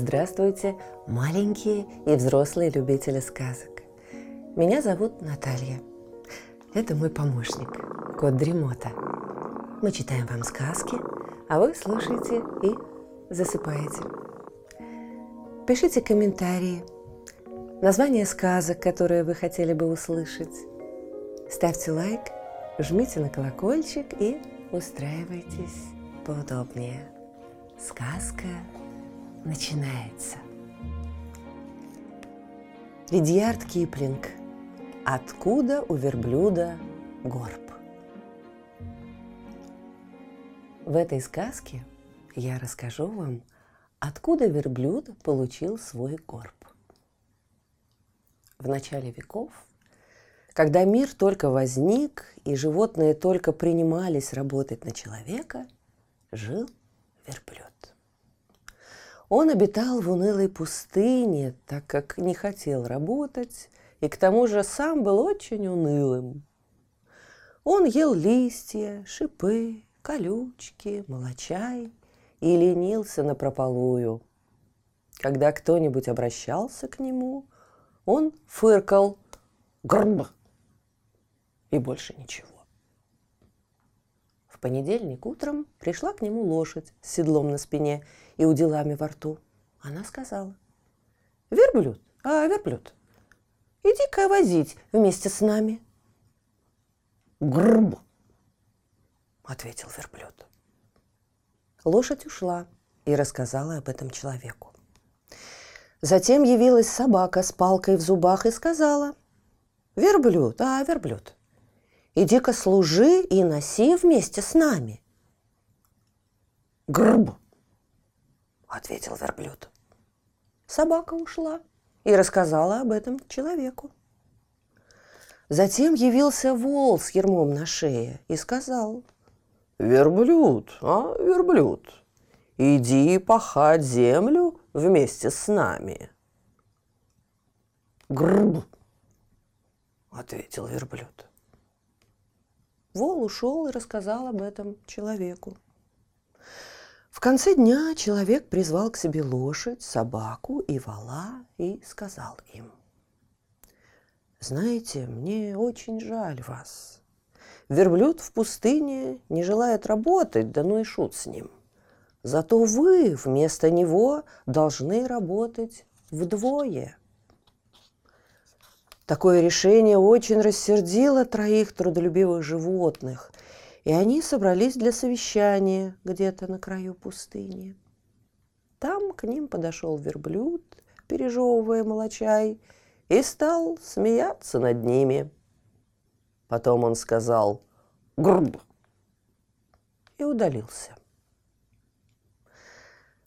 Здравствуйте, маленькие и взрослые любители сказок. Меня зовут Наталья. Это мой помощник, кот Дремота. Мы читаем вам сказки, а вы слушаете и засыпаете. Пишите комментарии, названия сказок, которые вы хотели бы услышать. Ставьте лайк, жмите на колокольчик и устраивайтесь поудобнее. Сказка начинается. Лидьярд Киплинг. Откуда у верблюда горб? В этой сказке я расскажу вам, откуда верблюд получил свой горб. В начале веков, когда мир только возник и животные только принимались работать на человека, жил верблюд. Он обитал в унылой пустыне, так как не хотел работать, и к тому же сам был очень унылым. Он ел листья, шипы, колючки, молочай и ленился на прополую. Когда кто-нибудь обращался к нему, он фыркал «Грб!» и больше ничего. В понедельник утром пришла к нему лошадь с седлом на спине и уделами во рту. Она сказала, «Верблюд, а, верблюд, иди-ка возить вместе с нами». «Грб!» – ответил верблюд. Лошадь ушла и рассказала об этом человеку. Затем явилась собака с палкой в зубах и сказала, «Верблюд, а, верблюд, иди-ка служи и носи вместе с нами». «Грб!» – ответил верблюд. Собака ушла и рассказала об этом человеку. Затем явился вол с ермом на шее и сказал, «Верблюд, а, верблюд, иди пахать землю вместе с нами». «Грб!» – ответил верблюд. Вол ушел и рассказал об этом человеку. В конце дня человек призвал к себе лошадь, собаку и вала и сказал им, «Знаете, мне очень жаль вас. Верблюд в пустыне не желает работать, да ну и шут с ним. Зато вы вместо него должны работать вдвое». Такое решение очень рассердило троих трудолюбивых животных – и они собрались для совещания где-то на краю пустыни. Там к ним подошел верблюд, пережевывая молочай, и стал смеяться над ними. Потом он сказал «Грб!» и удалился.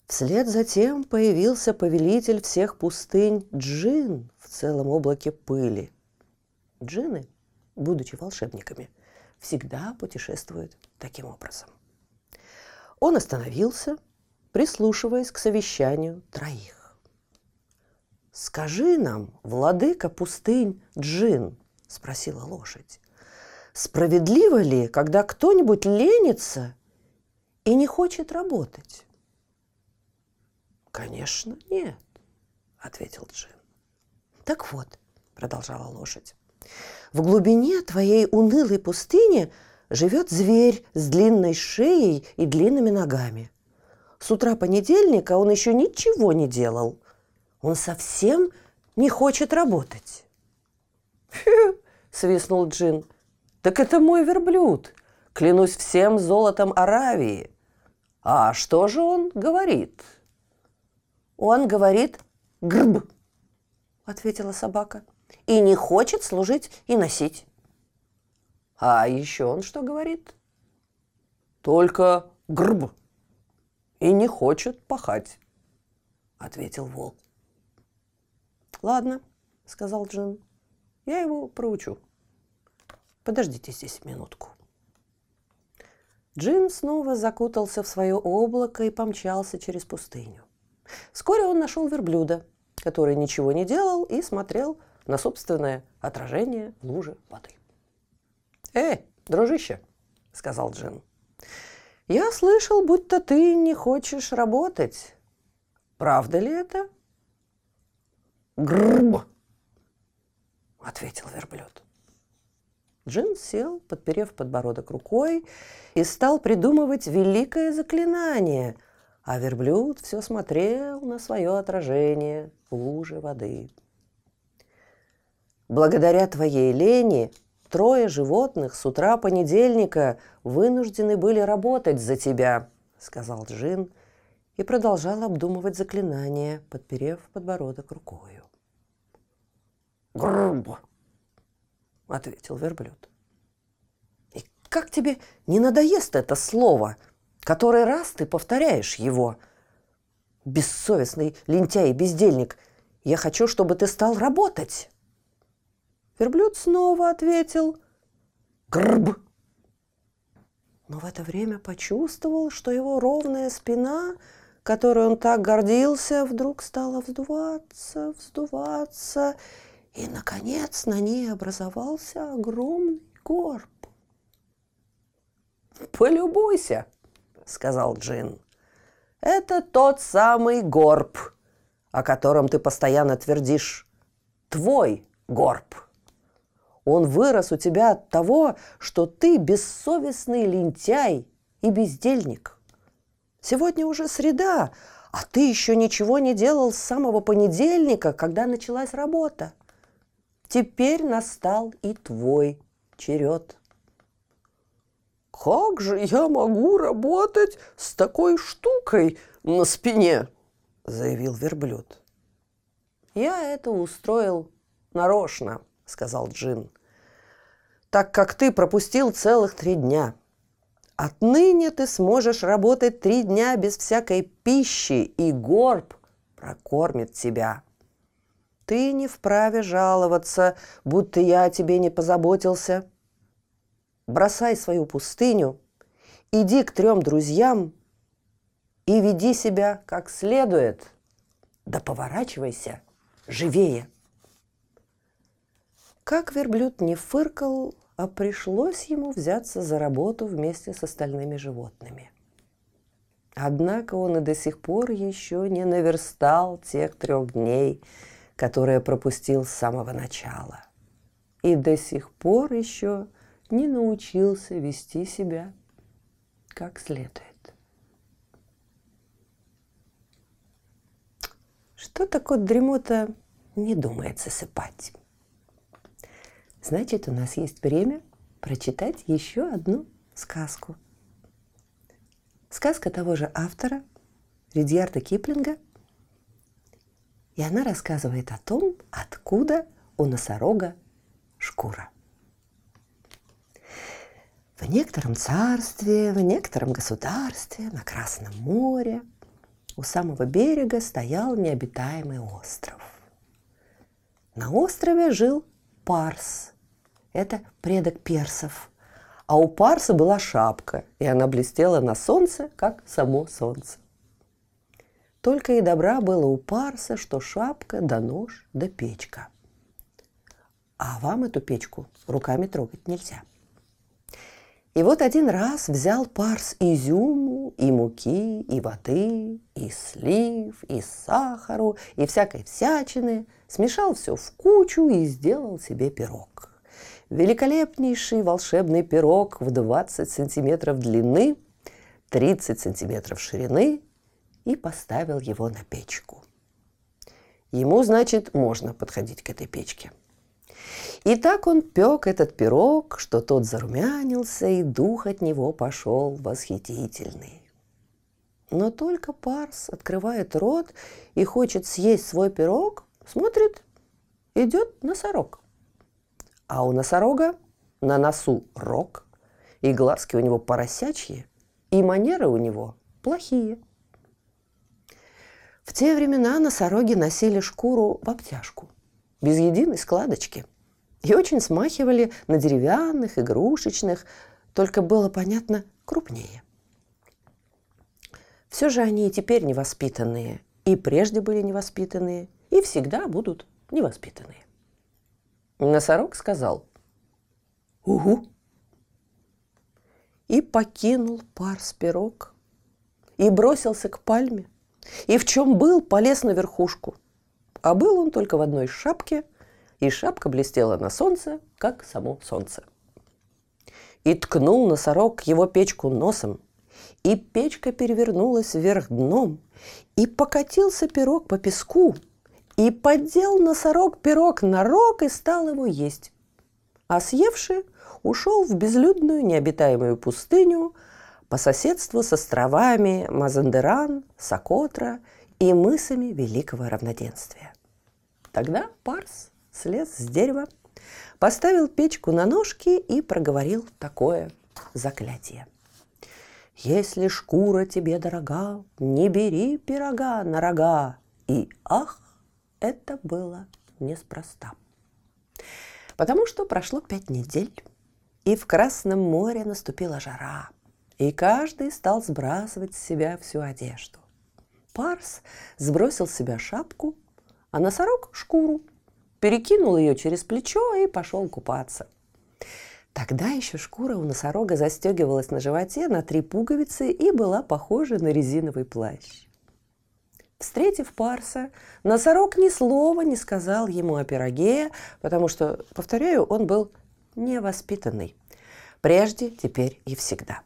Вслед за тем появился повелитель всех пустынь Джин в целом облаке пыли. Джины, будучи волшебниками – всегда путешествует таким образом. Он остановился, прислушиваясь к совещанию троих. «Скажи нам, владыка пустынь Джин», – спросила лошадь, – «справедливо ли, когда кто-нибудь ленится и не хочет работать?» «Конечно, нет», – ответил Джин. «Так вот», – продолжала лошадь, в глубине твоей унылой пустыни живет зверь с длинной шеей и длинными ногами. С утра понедельника он еще ничего не делал. Он совсем не хочет работать. «Фу!» – свистнул Джин. «Так это мой верблюд. Клянусь всем золотом Аравии. А что же он говорит?» «Он говорит «грб», – ответила собака и не хочет служить и носить. А еще он что говорит? Только грб и не хочет пахать, ответил волк. Ладно, сказал Джин, я его проучу. Подождите здесь минутку. Джин снова закутался в свое облако и помчался через пустыню. Вскоре он нашел верблюда, который ничего не делал и смотрел на собственное отражение в луже воды. «Эй, дружище!» – сказал Джин. «Я слышал, будто ты не хочешь работать. Правда ли это? Грб, ответил верблюд. Джин сел, подперев подбородок рукой, и стал придумывать великое заклинание, а верблюд все смотрел на свое отражение в луже воды. Благодаря твоей лени трое животных с утра понедельника вынуждены были работать за тебя, сказал Джин и продолжал обдумывать заклинание, подперев подбородок рукою. Грубо, ответил верблюд. И как тебе не надоест это слово? Который раз ты повторяешь его. Бессовестный лентяй и бездельник, я хочу, чтобы ты стал работать. Верблюд снова ответил «Грб!» Но в это время почувствовал, что его ровная спина, которой он так гордился, вдруг стала вздуваться, вздуваться, и, наконец, на ней образовался огромный горб. «Полюбуйся!» — сказал Джин. «Это тот самый горб, о котором ты постоянно твердишь. Твой горб!» Он вырос у тебя от того, что ты бессовестный лентяй и бездельник. Сегодня уже среда, а ты еще ничего не делал с самого понедельника, когда началась работа. Теперь настал и твой черед. «Как же я могу работать с такой штукой на спине?» – заявил верблюд. «Я это устроил нарочно», – сказал Джин так как ты пропустил целых три дня. Отныне ты сможешь работать три дня без всякой пищи, и горб прокормит тебя. Ты не вправе жаловаться, будто я о тебе не позаботился. Бросай свою пустыню, иди к трем друзьям и веди себя как следует. Да поворачивайся живее. Как верблюд не фыркал, а пришлось ему взяться за работу вместе с остальными животными. Однако он и до сих пор еще не наверстал тех трех дней, которые пропустил с самого начала. И до сих пор еще не научился вести себя как следует. Что такое дремота не думает засыпать? Значит, у нас есть время прочитать еще одну сказку. Сказка того же автора, Ридьярда Киплинга. И она рассказывает о том, откуда у носорога шкура. В некотором царстве, в некотором государстве на Красном море у самого берега стоял необитаемый остров. На острове жил Парс, это предок персов. А у парса была шапка, и она блестела на солнце, как само солнце. Только и добра было у парса, что шапка да нож да печка. А вам эту печку руками трогать нельзя. И вот один раз взял парс изюму, и муки, и воды, и слив, и сахару, и всякой всячины, смешал все в кучу и сделал себе пирог – великолепнейший волшебный пирог в 20 сантиметров длины, 30 сантиметров ширины и поставил его на печку. Ему, значит, можно подходить к этой печке. И так он пек этот пирог, что тот зарумянился, и дух от него пошел восхитительный. Но только Парс открывает рот и хочет съесть свой пирог, смотрит, идет носорог. А у носорога на носу рог, и глазки у него поросячьи, и манеры у него плохие. В те времена носороги носили шкуру в обтяжку, без единой складочки, и очень смахивали на деревянных, игрушечных, только было понятно крупнее. Все же они и теперь невоспитанные, и прежде были невоспитанные, и всегда будут невоспитанные. Носорог сказал «Угу» и покинул парс пирог и бросился к пальме, и в чем был, полез на верхушку. А был он только в одной шапке, и шапка блестела на солнце, как само солнце. И ткнул носорог его печку носом, и печка перевернулась вверх дном, и покатился пирог по песку, и поддел носорог пирог на рог и стал его есть. А съевший ушел в безлюдную необитаемую пустыню по соседству с островами Мазандеран, Сокотра и мысами великого равноденствия. Тогда Парс слез с дерева, поставил печку на ножки и проговорил такое заклятие. Если шкура тебе дорога, не бери пирога на рога. И ах, это было неспроста. Потому что прошло пять недель, и в Красном море наступила жара, и каждый стал сбрасывать с себя всю одежду. Парс сбросил с себя шапку, а носорог – шкуру, перекинул ее через плечо и пошел купаться. Тогда еще шкура у носорога застегивалась на животе на три пуговицы и была похожа на резиновый плащ. Встретив Парса, носорог ни слова не сказал ему о пироге, потому что, повторяю, он был невоспитанный. Прежде, теперь и всегда.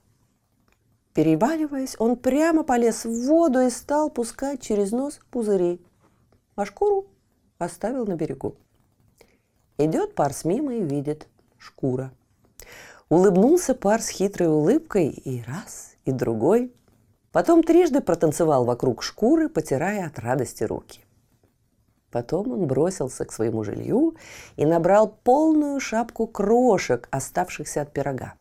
Переваливаясь, он прямо полез в воду и стал пускать через нос пузыри, а шкуру оставил на берегу. Идет Парс мимо и видит шкура. Улыбнулся пар с хитрой улыбкой и раз, и другой. Потом трижды протанцевал вокруг шкуры, потирая от радости руки. Потом он бросился к своему жилью и набрал полную шапку крошек, оставшихся от пирога.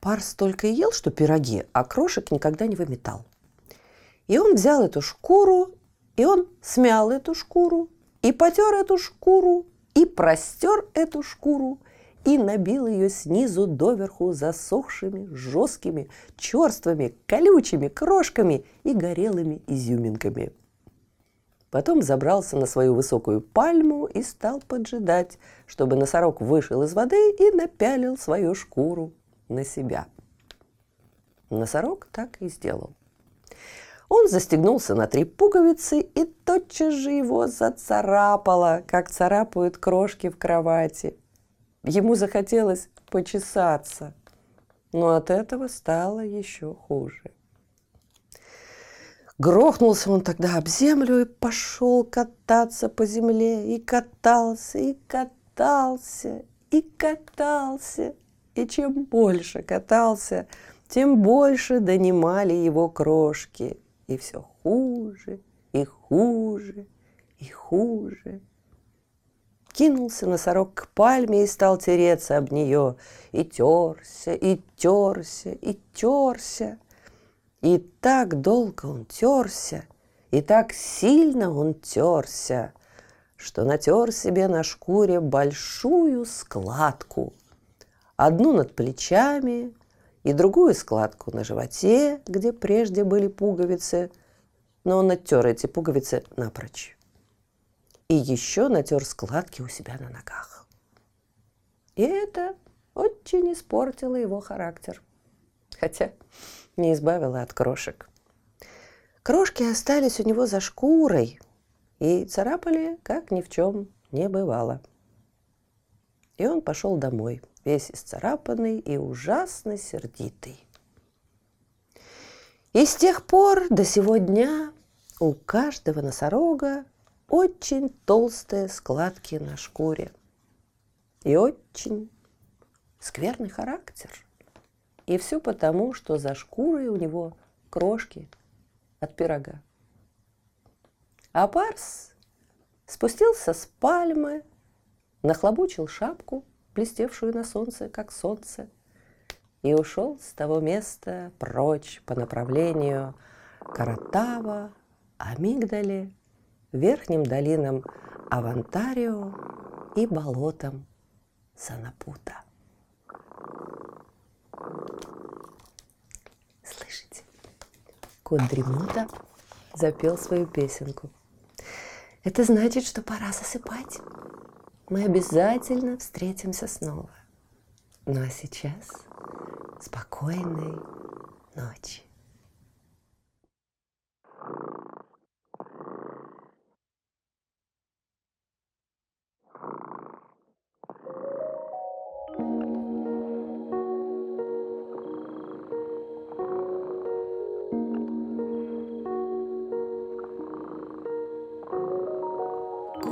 Пар столько ел, что пироги, а крошек никогда не выметал. И он взял эту шкуру, и он смял эту шкуру, и потер эту шкуру, и простер эту шкуру – и набил ее снизу доверху засохшими, жесткими, черствыми, колючими крошками и горелыми изюминками. Потом забрался на свою высокую пальму и стал поджидать, чтобы носорог вышел из воды и напялил свою шкуру на себя. Носорог так и сделал. Он застегнулся на три пуговицы и тотчас же его зацарапало, как царапают крошки в кровати – Ему захотелось почесаться, но от этого стало еще хуже. Грохнулся он тогда об землю и пошел кататься по земле, и катался, и катался, и катался. И чем больше катался, тем больше донимали его крошки. И все хуже, и хуже, и хуже – Кинулся носорог к пальме и стал тереться об нее. И терся, и терся, и терся. И так долго он терся, и так сильно он терся, что натер себе на шкуре большую складку. Одну над плечами и другую складку на животе, где прежде были пуговицы, но он оттер эти пуговицы напрочь и еще натер складки у себя на ногах. И это очень испортило его характер, хотя не избавило от крошек. Крошки остались у него за шкурой и царапали, как ни в чем не бывало. И он пошел домой, весь исцарапанный и ужасно сердитый. И с тех пор до сего дня у каждого носорога очень толстые складки на шкуре и очень скверный характер. И все потому, что за шкурой у него крошки от пирога. А Парс спустился с пальмы, нахлобучил шапку, блестевшую на солнце, как солнце, и ушел с того места прочь по направлению Каратава, Амигдали верхним долинам Авантарио и болотам Санапута. Слышите? Кот Дремота запел свою песенку. Это значит, что пора засыпать. Мы обязательно встретимся снова. Ну а сейчас спокойной ночи.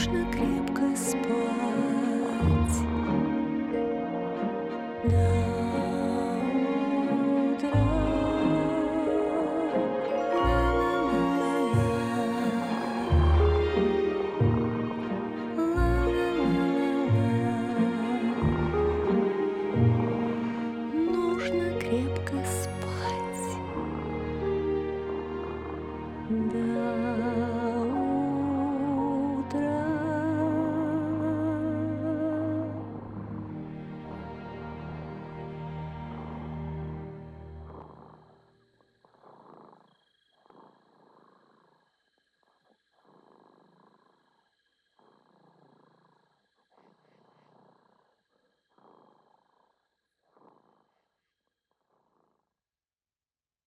Нужно крепко спать